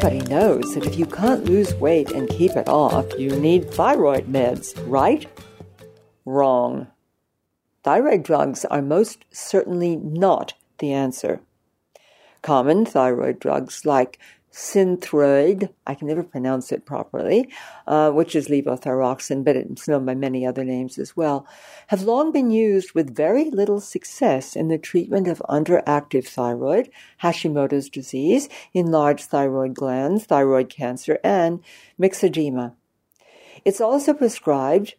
Everybody knows that if you can't lose weight and keep it off, you need thyroid meds, right? Wrong. Thyroid drugs are most certainly not the answer. Common thyroid drugs like Synthroid, I can never pronounce it properly, uh, which is levothyroxine, but it's known by many other names as well, have long been used with very little success in the treatment of underactive thyroid, Hashimoto's disease, enlarged thyroid glands, thyroid cancer, and myxedema. It's also prescribed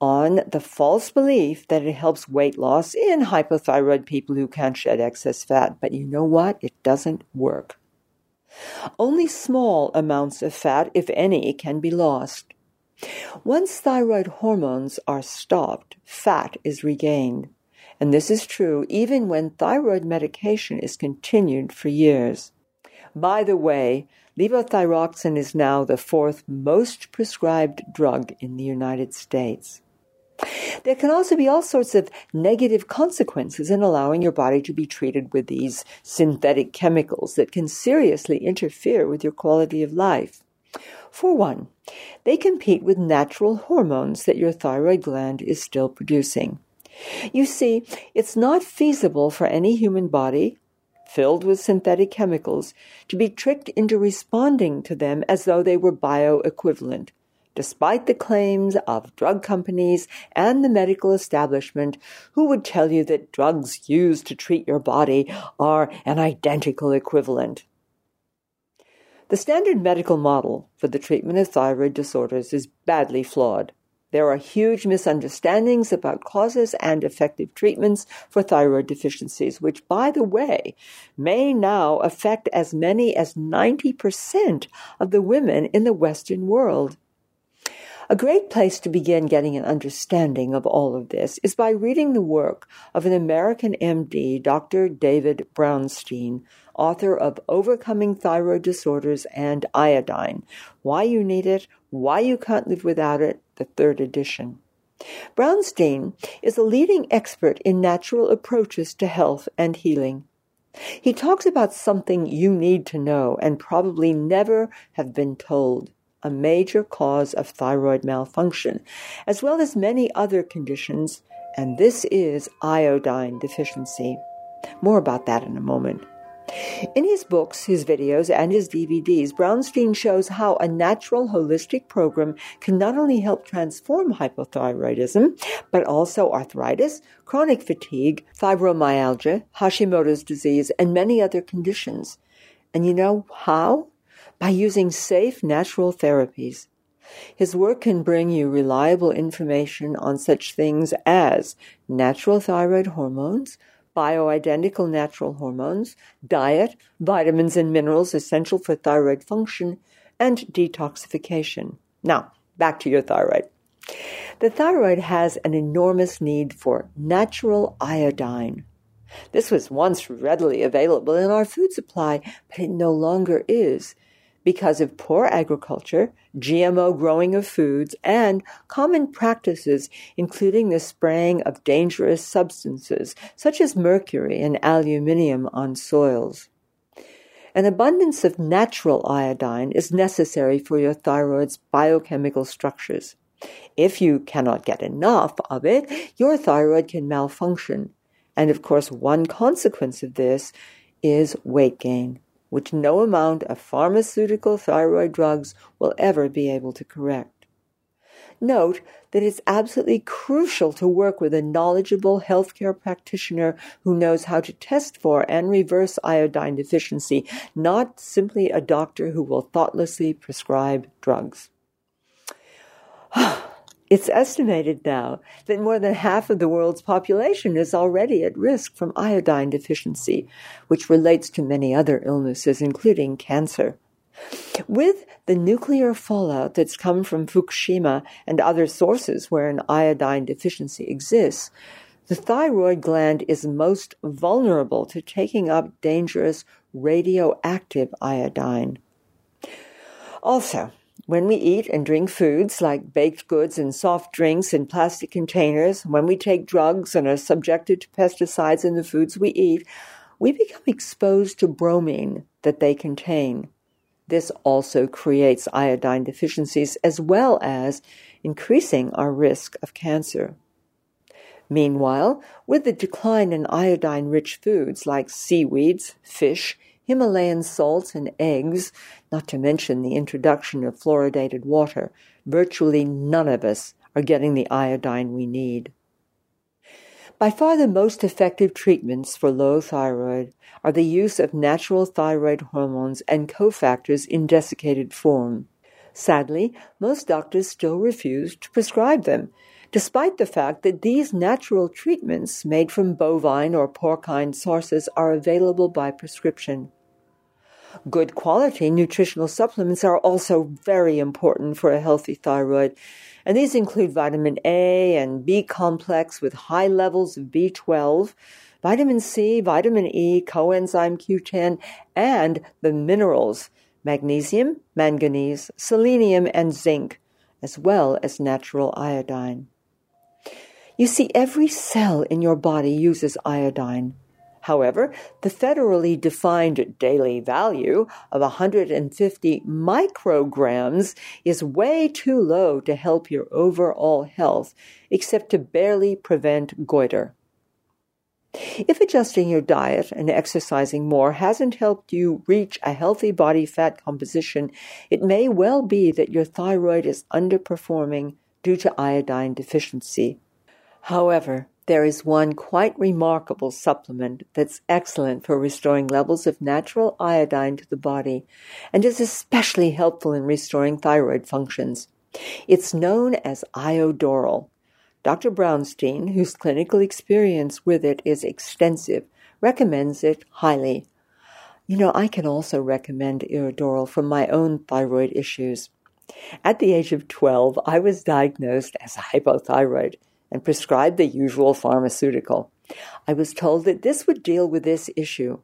on the false belief that it helps weight loss in hypothyroid people who can't shed excess fat. But you know what? It doesn't work. Only small amounts of fat, if any, can be lost. Once thyroid hormones are stopped, fat is regained. And this is true even when thyroid medication is continued for years. By the way, levothyroxine is now the fourth most prescribed drug in the United States. There can also be all sorts of negative consequences in allowing your body to be treated with these synthetic chemicals that can seriously interfere with your quality of life. For one, they compete with natural hormones that your thyroid gland is still producing. You see, it's not feasible for any human body filled with synthetic chemicals to be tricked into responding to them as though they were bioequivalent despite the claims of drug companies and the medical establishment who would tell you that drugs used to treat your body are an identical equivalent. The standard medical model for the treatment of thyroid disorders is badly flawed. There are huge misunderstandings about causes and effective treatments for thyroid deficiencies, which, by the way, may now affect as many as 90% of the women in the Western world. A great place to begin getting an understanding of all of this is by reading the work of an American MD, Dr. David Brownstein, author of Overcoming Thyroid Disorders and Iodine Why You Need It, Why You Can't Live Without It, the third edition. Brownstein is a leading expert in natural approaches to health and healing. He talks about something you need to know and probably never have been told a major cause of thyroid malfunction, as well as many other conditions, and this is iodine deficiency. More about that in a moment. In his books, his videos, and his DVDs, Brownstein shows how a natural holistic program can not only help transform hypothyroidism, but also arthritis, chronic fatigue, fibromyalgia, Hashimoto's disease, and many other conditions. And you know how? By using safe natural therapies. His work can bring you reliable information on such things as natural thyroid hormones, bioidentical natural hormones, diet, vitamins and minerals essential for thyroid function, and detoxification. Now, back to your thyroid. The thyroid has an enormous need for natural iodine. This was once readily available in our food supply, but it no longer is because of poor agriculture, GMO growing of foods, and common practices, including the spraying of dangerous substances such as mercury and aluminium on soils. An abundance of natural iodine is necessary for your thyroid's biochemical structures. If you cannot get enough of it, your thyroid can malfunction. And of course, one consequence of this is weight gain which no amount of pharmaceutical thyroid drugs will ever be able to correct. Note that it's absolutely crucial to work with a knowledgeable healthcare practitioner who knows how to test for and reverse iodine deficiency, not simply a doctor who will thoughtlessly prescribe drugs. It's estimated now that more than half of the world's population is already at risk from iodine deficiency, which relates to many other illnesses, including cancer. With the nuclear fallout that's come from Fukushima and other sources where an iodine deficiency exists, the thyroid gland is most vulnerable to taking up dangerous radioactive iodine. Also, when we eat and drink foods like baked goods and soft drinks in plastic containers, when we take drugs and are subjected to pesticides in the foods we eat, we become exposed to bromine that they contain. This also creates iodine deficiencies as well as increasing our risk of cancer. Meanwhile, with the decline in iodine rich foods like seaweeds, fish, Himalayan salts, and eggs, not to mention the introduction of fluoridated water, virtually none of us are getting the iodine we need. By far the most effective treatments for low thyroid are the use of natural thyroid hormones and cofactors in desiccated form. Sadly, most doctors still refuse to prescribe them, despite the fact that these natural treatments made from bovine or porcine sources are available by prescription. Good quality nutritional supplements are also very important for a healthy thyroid, and these include vitamin A and B complex with high levels of B12, vitamin C, vitamin E, coenzyme Q10, and the minerals magnesium, manganese, selenium, and zinc, as well as natural iodine. You see, every cell in your body uses iodine. However, the federally defined daily value of 150 micrograms is way too low to help your overall health, except to barely prevent goiter. If adjusting your diet and exercising more hasn't helped you reach a healthy body fat composition, it may well be that your thyroid is underperforming due to iodine deficiency. However, there is one quite remarkable supplement that's excellent for restoring levels of natural iodine to the body and is especially helpful in restoring thyroid functions. It's known as Iodoral. Dr. Brownstein, whose clinical experience with it is extensive, recommends it highly. You know, I can also recommend Iodoral for my own thyroid issues. At the age of 12, I was diagnosed as hypothyroid and prescribed the usual pharmaceutical. I was told that this would deal with this issue.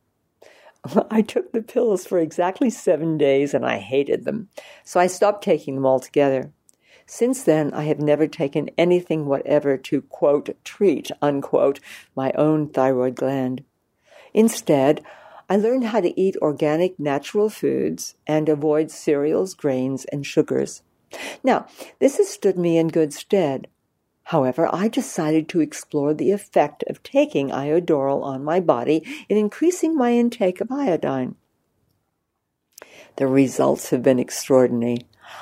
I took the pills for exactly seven days and I hated them, so I stopped taking them altogether. Since then, I have never taken anything whatever to, quote, treat, unquote, my own thyroid gland. Instead, I learned how to eat organic, natural foods and avoid cereals, grains, and sugars. Now, this has stood me in good stead. However, I decided to explore the effect of taking iodoral on my body in increasing my intake of iodine. The results have been extraordinary.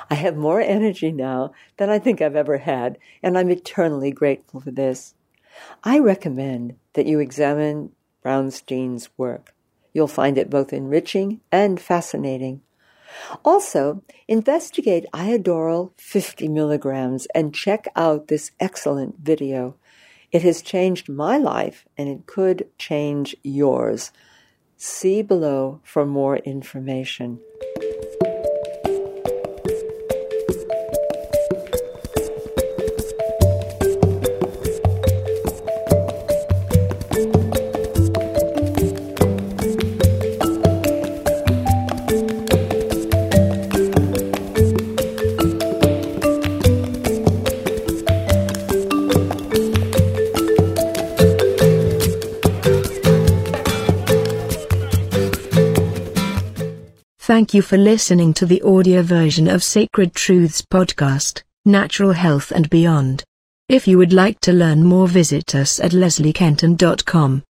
I have more energy now than I think I've ever had, and I'm eternally grateful for this. I recommend that you examine Brownstein's work. You'll find it both enriching and fascinating. Also, investigate Iodoral 50 milligrams and check out this excellent video. It has changed my life and it could change yours. See below for more information. Thank you for listening to the audio version of Sacred Truths podcast, Natural Health and Beyond. If you would like to learn more visit us at lesliekenton.com.